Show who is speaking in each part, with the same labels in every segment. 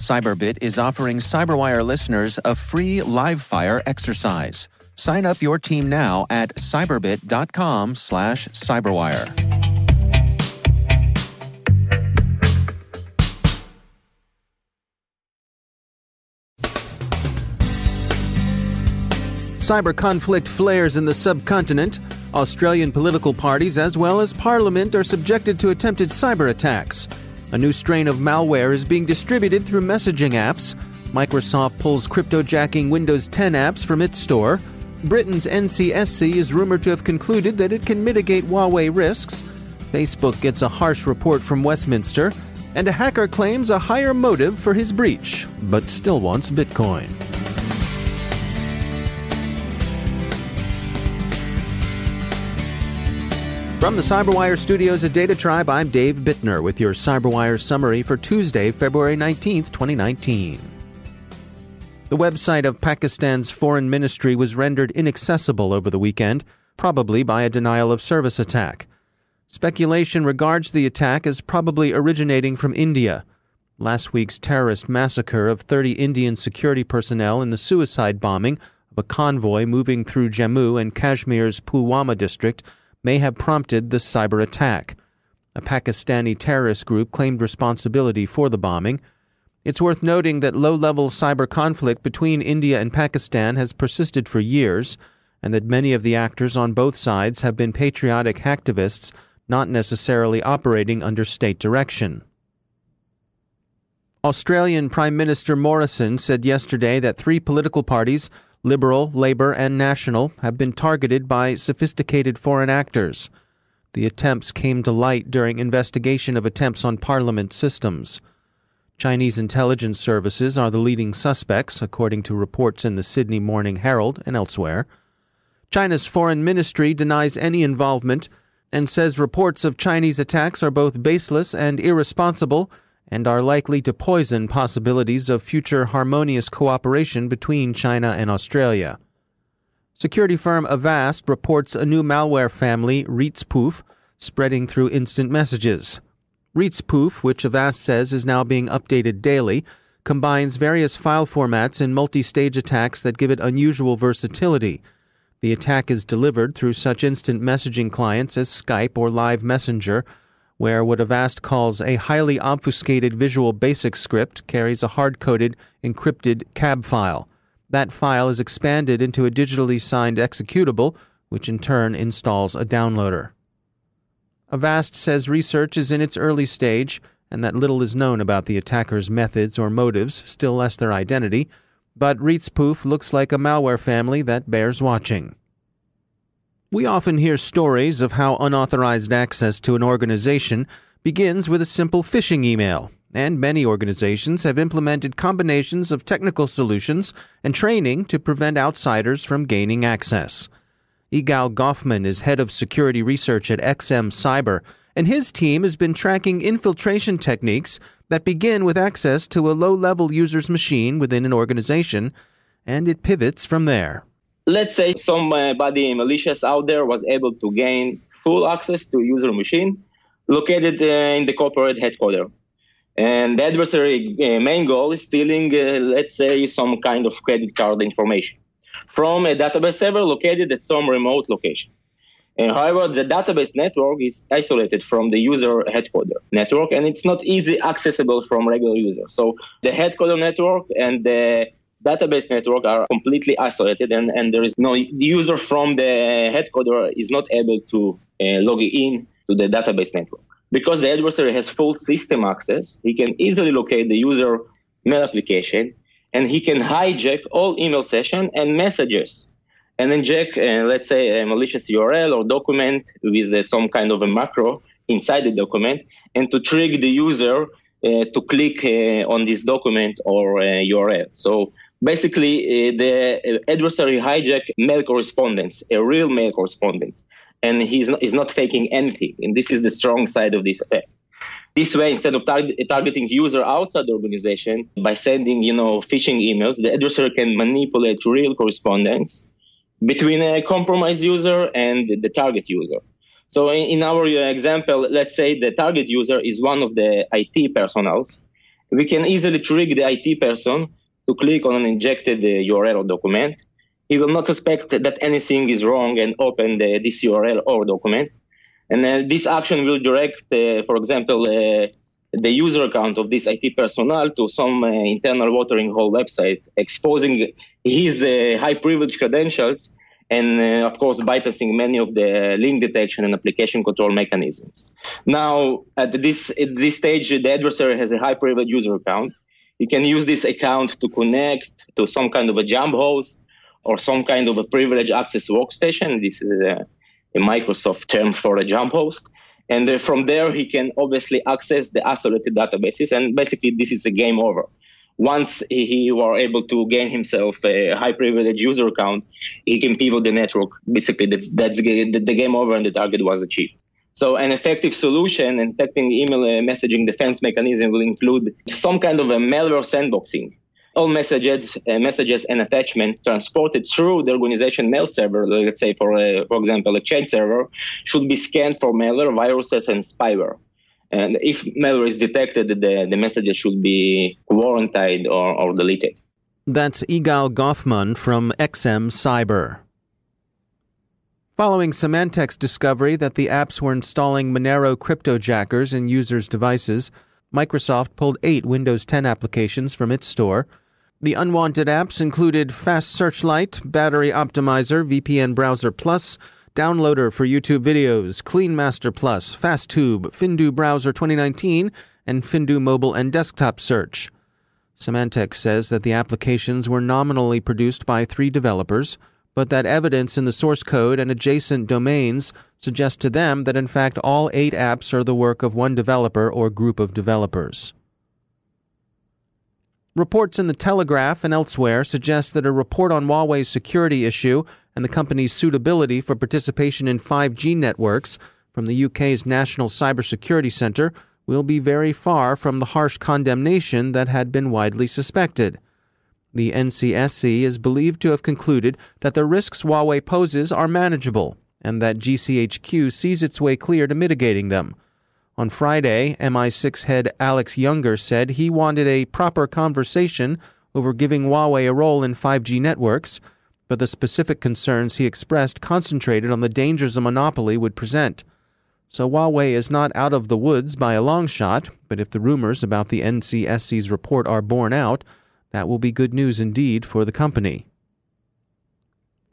Speaker 1: Cyberbit is offering Cyberwire listeners a free live fire exercise. Sign up your team now at cyberbit.com slash cyberwire.
Speaker 2: cyber conflict flares in the subcontinent, Australian political parties as well as parliament are subjected to attempted cyber attacks. A new strain of malware is being distributed through messaging apps. Microsoft pulls cryptojacking Windows 10 apps from its store. Britain's NCSC is rumored to have concluded that it can mitigate Huawei risks. Facebook gets a harsh report from Westminster. And a hacker claims a higher motive for his breach, but still wants Bitcoin. From the CyberWire studios at DataTribe, I'm Dave Bittner with your CyberWire summary for Tuesday, February 19th, 2019. The website of Pakistan's foreign ministry was rendered inaccessible over the weekend, probably by a denial of service attack. Speculation regards the attack as probably originating from India. Last week's terrorist massacre of 30 Indian security personnel in the suicide bombing of a convoy moving through Jammu and Kashmir's Pulwama district may have prompted the cyber attack. A Pakistani terrorist group claimed responsibility for the bombing. It's worth noting that low level cyber conflict between India and Pakistan has persisted for years, and that many of the actors on both sides have been patriotic hacktivists not necessarily operating under state direction. Australian Prime Minister Morrison said yesterday that three political parties Liberal, Labour, and National have been targeted by sophisticated foreign actors. The attempts came to light during investigation of attempts on parliament systems. Chinese intelligence services are the leading suspects, according to reports in the Sydney Morning Herald and elsewhere. China's foreign ministry denies any involvement and says reports of Chinese attacks are both baseless and irresponsible and are likely to poison possibilities of future harmonious cooperation between China and Australia. Security firm Avast reports a new malware family, Rietspoof, spreading through instant messages. Rietspoof, which Avast says is now being updated daily, combines various file formats in multi stage attacks that give it unusual versatility. The attack is delivered through such instant messaging clients as Skype or Live Messenger, where what Avast calls a highly obfuscated Visual Basic script carries a hard coded, encrypted CAB file. That file is expanded into a digitally signed executable, which in turn installs a downloader. Avast says research is in its early stage and that little is known about the attacker's methods or motives, still less their identity, but Rietspoof looks like a malware family that bears watching. We often hear stories of how unauthorized access to an organization begins with a simple phishing email, and many organizations have implemented combinations of technical solutions and training to prevent outsiders from gaining access. Igal Gofman is head of security research at XM Cyber, and his team has been tracking infiltration techniques that begin with access to a low level user's machine within an organization, and it pivots from there
Speaker 3: let's say somebody malicious out there was able to gain full access to user machine located uh, in the corporate headquarters. And the adversary uh, main goal is stealing, uh, let's say, some kind of credit card information from a database server located at some remote location. And however, the database network is isolated from the user headquarters network, and it's not easy accessible from regular users. So the headquarters network and the database network are completely isolated and, and there is no user from the headquarter is not able to uh, log in to the database network. Because the adversary has full system access, he can easily locate the user mail application and he can hijack all email session and messages and inject, uh, let's say, a malicious URL or document with uh, some kind of a macro inside the document and to trick the user uh, to click uh, on this document or URL. So basically, uh, the adversary hijack mail correspondence, a real mail correspondence, and he's not, he's not faking anything. And this is the strong side of this attack. This way, instead of tar- targeting user outside the organization by sending, you know, phishing emails, the adversary can manipulate real correspondence between a compromised user and the target user. So in, in our example, let's say the target user is one of the IT personals. We can easily trick the IT person to click on an injected URL uh, or document. He will not suspect that anything is wrong and open this URL or document. And uh, this action will direct, uh, for example, the user account of this IT personnel to some uh, internal watering hole website, exposing his uh, high privilege credentials and uh, of course bypassing many of the link detection and application control mechanisms. Now, at this at this stage, the adversary has a high privilege user account. He can use this account to connect to some kind of a jump host or some kind of a privileged access workstation. This is a, a Microsoft term for a jump host. And uh, from there, he can obviously access the isolated databases. And basically, this is a game over once he were able to gain himself a high privileged user account, he can pivot the network. Basically, that's that's the game over and the target was achieved. So an effective solution and detecting email uh, messaging defense mechanism will include some kind of a malware sandboxing. All messages, uh, messages and attachment transported through the organization mail server, let's say for, a, for example, an Exchange server, should be scanned for malware, viruses, and spyware. And if malware is detected, the, the messages should be quarantined or, or deleted.
Speaker 2: That's Igal Gofman from XM Cyber. Following Symantec's discovery that the apps were installing Monero cryptojackers in users' devices, Microsoft pulled eight Windows 10 applications from its store. The unwanted apps included Fast Searchlight, Battery Optimizer, VPN Browser Plus, Downloader for YouTube videos, Clean Master Plus, FastTube, Findoo Browser 2019, and Findoo Mobile and Desktop Search. Symantec says that the applications were nominally produced by three developers, but that evidence in the source code and adjacent domains suggests to them that in fact all eight apps are the work of one developer or group of developers. Reports in the Telegraph and elsewhere suggest that a report on Huawei's security issue and the company's suitability for participation in 5G networks from the UK's National Cybersecurity Centre will be very far from the harsh condemnation that had been widely suspected. The NCSC is believed to have concluded that the risks Huawei poses are manageable and that GCHQ sees its way clear to mitigating them. On Friday, MI6 head Alex Younger said he wanted a proper conversation over giving Huawei a role in 5G networks but the specific concerns he expressed concentrated on the dangers a monopoly would present. So Huawei is not out of the woods by a long shot, but if the rumors about the NCSC's report are borne out, that will be good news indeed for the company.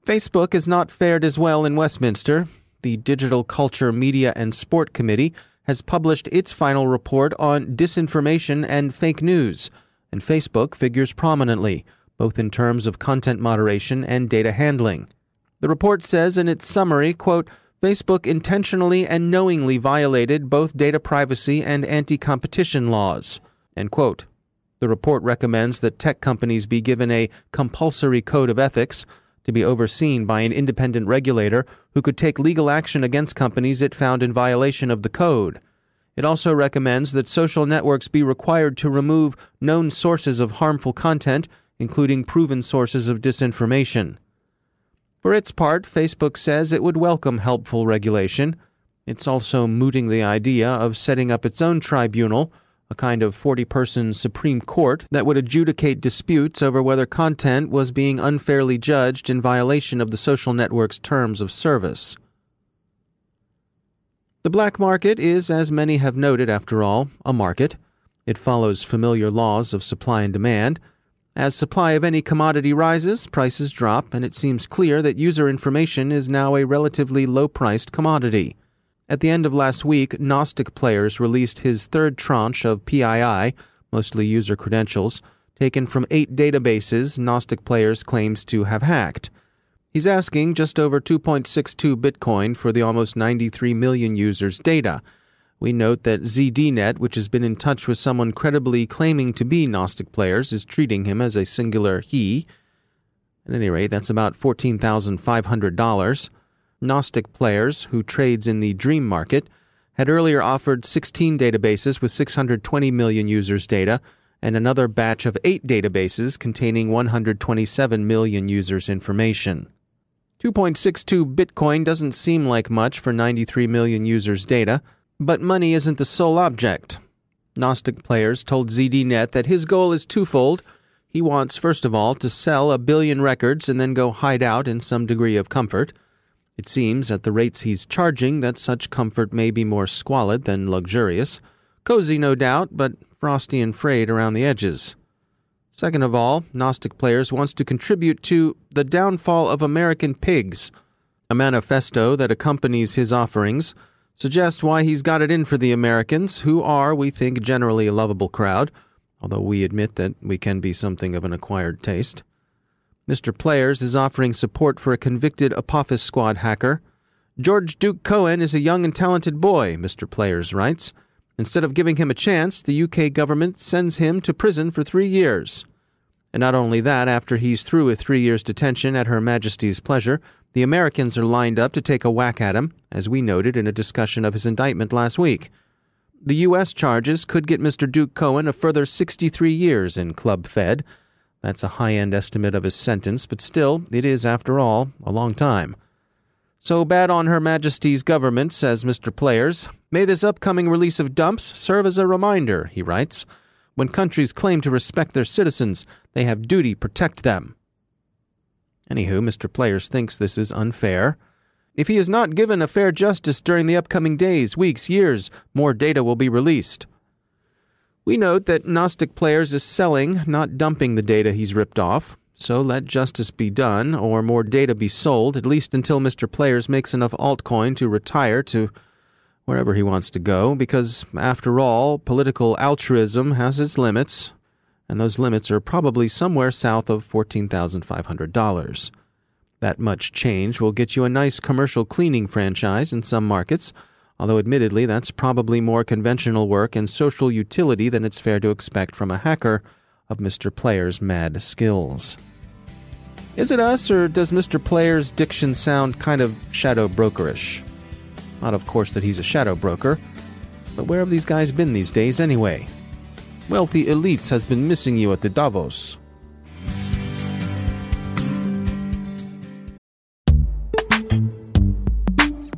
Speaker 2: Facebook has not fared as well in Westminster. The Digital Culture, Media and Sport Committee has published its final report on disinformation and fake news, and Facebook figures prominently both in terms of content moderation and data handling. The report says in its summary, quote, Facebook intentionally and knowingly violated both data privacy and anti-competition laws, end quote. The report recommends that tech companies be given a compulsory code of ethics to be overseen by an independent regulator who could take legal action against companies it found in violation of the code. It also recommends that social networks be required to remove known sources of harmful content including proven sources of disinformation. For its part, Facebook says it would welcome helpful regulation. It's also mooting the idea of setting up its own tribunal, a kind of 40 person Supreme Court that would adjudicate disputes over whether content was being unfairly judged in violation of the social network's terms of service. The black market is, as many have noted after all, a market. It follows familiar laws of supply and demand As supply of any commodity rises, prices drop, and it seems clear that user information is now a relatively low priced commodity. At the end of last week, Gnostic Players released his third tranche of PII, mostly user credentials, taken from eight databases Gnostic Players claims to have hacked. He's asking just over 2.62 Bitcoin for the almost 93 million users' data. We note that ZDNet, which has been in touch with someone credibly claiming to be Gnostic players, is treating him as a singular he. At any rate, that's about $14,500. Gnostic players, who trades in the dream market, had earlier offered 16 databases with 620 million users' data and another batch of eight databases containing 127 million users' information. 2.62 Bitcoin doesn't seem like much for 93 million users' data. But money isn't the sole object. Gnostic Players told ZDNet that his goal is twofold. He wants, first of all, to sell a billion records and then go hide out in some degree of comfort. It seems, at the rates he's charging, that such comfort may be more squalid than luxurious. Cozy, no doubt, but frosty and frayed around the edges. Second of all, Gnostic Players wants to contribute to the downfall of American pigs, a manifesto that accompanies his offerings suggests why he's got it in for the Americans, who are, we think, generally a lovable crowd, although we admit that we can be something of an acquired taste. Mr. Players is offering support for a convicted Apophis Squad hacker. George Duke Cohen is a young and talented boy, Mr. Players writes. Instead of giving him a chance, the UK government sends him to prison for three years. And not only that, after he's through with three years' detention at Her Majesty's pleasure, the Americans are lined up to take a whack at him, as we noted in a discussion of his indictment last week. The U.S. charges could get Mr. Duke Cohen a further 63 years in Club Fed. That's a high end estimate of his sentence, but still, it is, after all, a long time. So bad on Her Majesty's government, says Mr. Players. May this upcoming release of dumps serve as a reminder, he writes. When countries claim to respect their citizens, they have duty protect them. Anywho, Mr. Players thinks this is unfair. If he is not given a fair justice during the upcoming days, weeks, years, more data will be released. We note that Gnostic Players is selling, not dumping the data he's ripped off. So let justice be done, or more data be sold, at least until Mr. Players makes enough altcoin to retire to wherever he wants to go, because, after all, political altruism has its limits, and those limits are probably somewhere south of $14,500. That much change will get you a nice commercial cleaning franchise in some markets, although admittedly that's probably more conventional work and social utility than it's fair to expect from a hacker of Mr. Player's mad skills. Is it us, or does Mr. Player's diction sound kind of shadow brokerish? Not, of course, that he's a shadow broker, but where have these guys been these days anyway? Wealthy elites has been missing you at the Davos.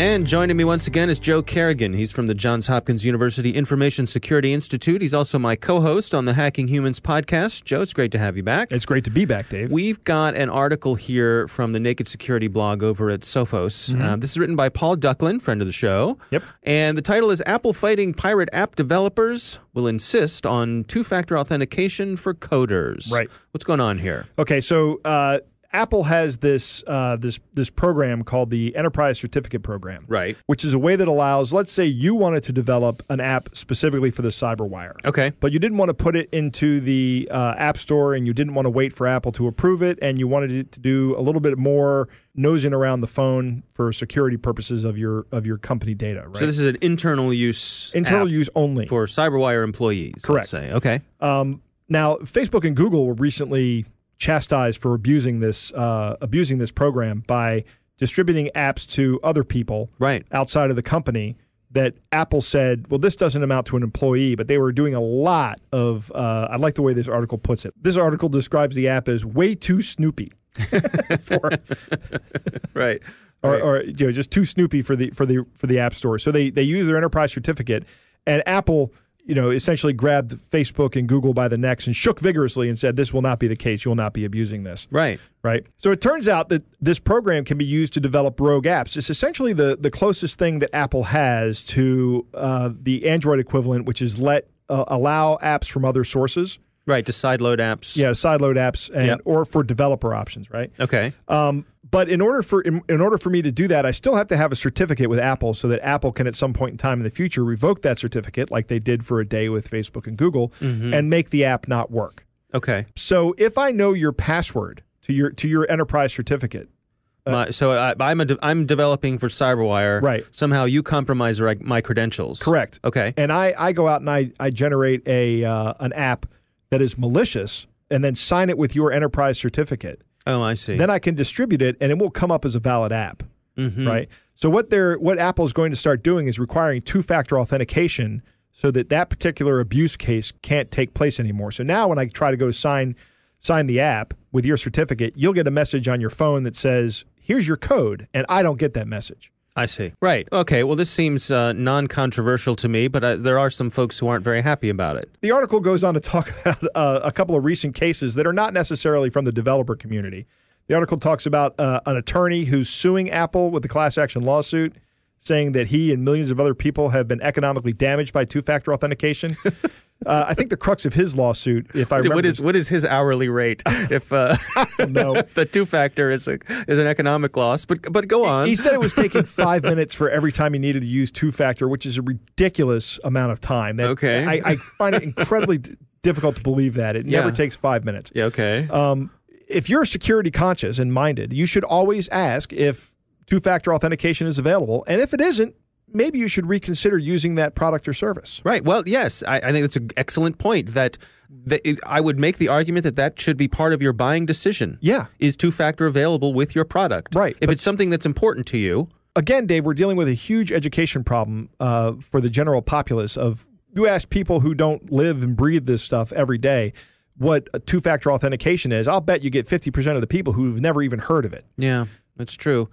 Speaker 2: And joining me once again is Joe Carrigan. He's from the Johns Hopkins University Information Security Institute. He's also my co host on the Hacking Humans podcast. Joe, it's great to have you back.
Speaker 4: It's great to be back, Dave.
Speaker 2: We've got an article here from the Naked Security blog over at Sophos.
Speaker 4: Mm-hmm.
Speaker 2: Uh, this is written by Paul Ducklin, friend of the show.
Speaker 4: Yep.
Speaker 2: And the title is Apple Fighting Pirate App Developers Will Insist on Two Factor Authentication for Coders.
Speaker 4: Right.
Speaker 2: What's going on here?
Speaker 4: Okay, so uh, Apple has this uh, this this program called the Enterprise Certificate Program,
Speaker 2: Right.
Speaker 4: Which is a way that allows, let's say, you wanted to develop an app specifically for the CyberWire,
Speaker 2: Okay.
Speaker 4: but you didn't want to put it into the uh, App Store, and you didn't want to wait for Apple to approve it, and you wanted it to do a little bit more nosing around the phone for security purposes of your of your company data, right?
Speaker 2: So this is an internal use
Speaker 4: internal use only.
Speaker 2: for CyberWire employees.
Speaker 4: Correct.
Speaker 2: Let's say. Okay.
Speaker 4: Um, now, Facebook and Google were recently chastised for abusing this uh, abusing this program by distributing apps to other people
Speaker 2: Right.
Speaker 4: outside of the company. That Apple said, well, this doesn't amount to an employee, but they were doing a lot of. Uh, I like the way this article puts it. This article describes the app as way too Snoopy, for,
Speaker 2: Right.
Speaker 4: or,
Speaker 2: Right.
Speaker 4: or you know, just too Snoopy for the for the for the App Store. So they they use their enterprise certificate, and Apple, you know, essentially grabbed Facebook and Google by the necks and shook vigorously and said, "This will not be the case. You will not be abusing this."
Speaker 2: Right.
Speaker 4: Right. So it turns out that this program can be used to develop rogue apps. It's essentially the the closest thing that Apple has to uh, the Android equivalent, which is let uh, allow apps from other sources.
Speaker 2: Right. To sideload apps.
Speaker 4: Yeah, sideload apps and
Speaker 2: Yep.
Speaker 4: or for developer options. Right.
Speaker 2: Okay.
Speaker 4: Um, but in order for in, in order for me to do that, I still have to have a certificate with Apple, so that Apple can at some point in time in the future revoke that certificate, like they did for a day with Facebook and Google, and make the app not work.
Speaker 2: Okay.
Speaker 4: So if I know your password to your to your enterprise certificate,
Speaker 2: my, so I, I'm a de- I'm developing for CyberWire.
Speaker 4: Right.
Speaker 2: Somehow you compromise my, my credentials.
Speaker 4: correct?
Speaker 2: Okay.
Speaker 4: And I I go out and I I generate a uh, an app that is malicious, and then sign it with your enterprise certificate.
Speaker 2: Oh, I see.
Speaker 4: then I can distribute it and it will come up as a valid app.
Speaker 2: Mm-hmm.
Speaker 4: Right. So what they're what Apple is going to start doing is requiring two-factor authentication so that that particular abuse case can't take place anymore. So now when I try to go sign sign the app with your certificate, you'll get a message on your phone that says, "Here's your code," and I don't get that message.
Speaker 2: I see. Right. Okay. Well, this seems uh, non-controversial to me, but uh, there are some folks who aren't very happy about it.
Speaker 4: The article goes on to talk about uh, a couple of recent cases that are not necessarily from the developer community. The article talks about uh, an attorney who's suing Apple with a class action lawsuit, saying that he and millions of other people have been economically damaged by two factor authentication. uh, I think the crux of his lawsuit, if I remember,
Speaker 2: What is what is his hourly rate if uh, if the two factor is a, is an economic loss? But but go on.
Speaker 4: He said it was taking five minutes for every time he needed to use two factor, which is a ridiculous amount of time. That-
Speaker 2: Okay.
Speaker 4: I, I find it incredibly d- difficult to believe that. It never
Speaker 2: Yeah.
Speaker 4: takes five minutes.
Speaker 2: yeah. Okay.
Speaker 4: Um, if you're security conscious and minded, you should always ask if two factor authentication is available. And if it isn't, maybe you should reconsider using that product or service.
Speaker 2: Right. Well, yes, I, I think that's an excellent point. That, that it, I would make the argument that that should be part of your buying decision.
Speaker 4: Yeah.
Speaker 2: Is two factor available with your product?
Speaker 4: Right,
Speaker 2: If
Speaker 4: but-
Speaker 2: it's something that's important to you,
Speaker 4: Again, Dave, we're dealing with a huge education problem uh, for the general populace. Of you ask people who don't live and breathe this stuff every day what two factor authentication is. I'll bet you get fifty percent of the people who've never even heard of it.
Speaker 2: Yeah, that's true.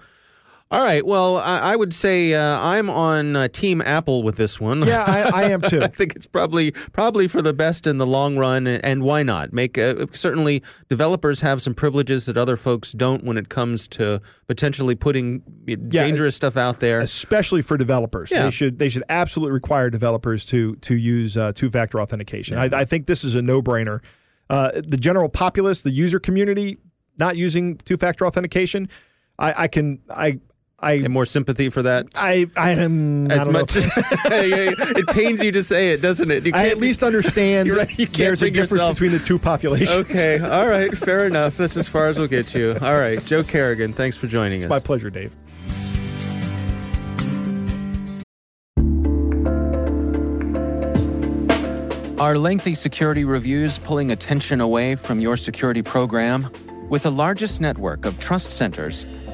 Speaker 2: All right. Well, I, I would say uh, I'm on uh, Team Apple with this one.
Speaker 4: Yeah, I, I am too.
Speaker 2: I think it's probably probably for the best in the long run, and, and why not? Make uh, certainly developers have some privileges that other folks don't when it comes to potentially putting uh, dangerous stuff out there.
Speaker 4: especially for developers.
Speaker 2: Yeah.
Speaker 4: They should they should absolutely require developers to to use uh, two factor authentication. I, I think this is a no brainer. Uh, the general populace, the user community, not using two factor authentication. I, I can I I
Speaker 2: and more sympathy for that.
Speaker 4: I I am
Speaker 2: As
Speaker 4: don't
Speaker 2: much,
Speaker 4: if-
Speaker 2: it pains you to say it, doesn't it? You
Speaker 4: I
Speaker 2: can't
Speaker 4: at least understand
Speaker 2: You're right, you can't
Speaker 4: there's a difference
Speaker 2: yourself-
Speaker 4: between the two populations.
Speaker 2: Okay, all right, fair enough. That's as far as we'll get you. All right, Joe Carrigan, thanks for joining us.
Speaker 4: It's my pleasure, Dave.
Speaker 1: Are lengthy security reviews pulling attention away from your security program?
Speaker 2: With the largest network of trust centers,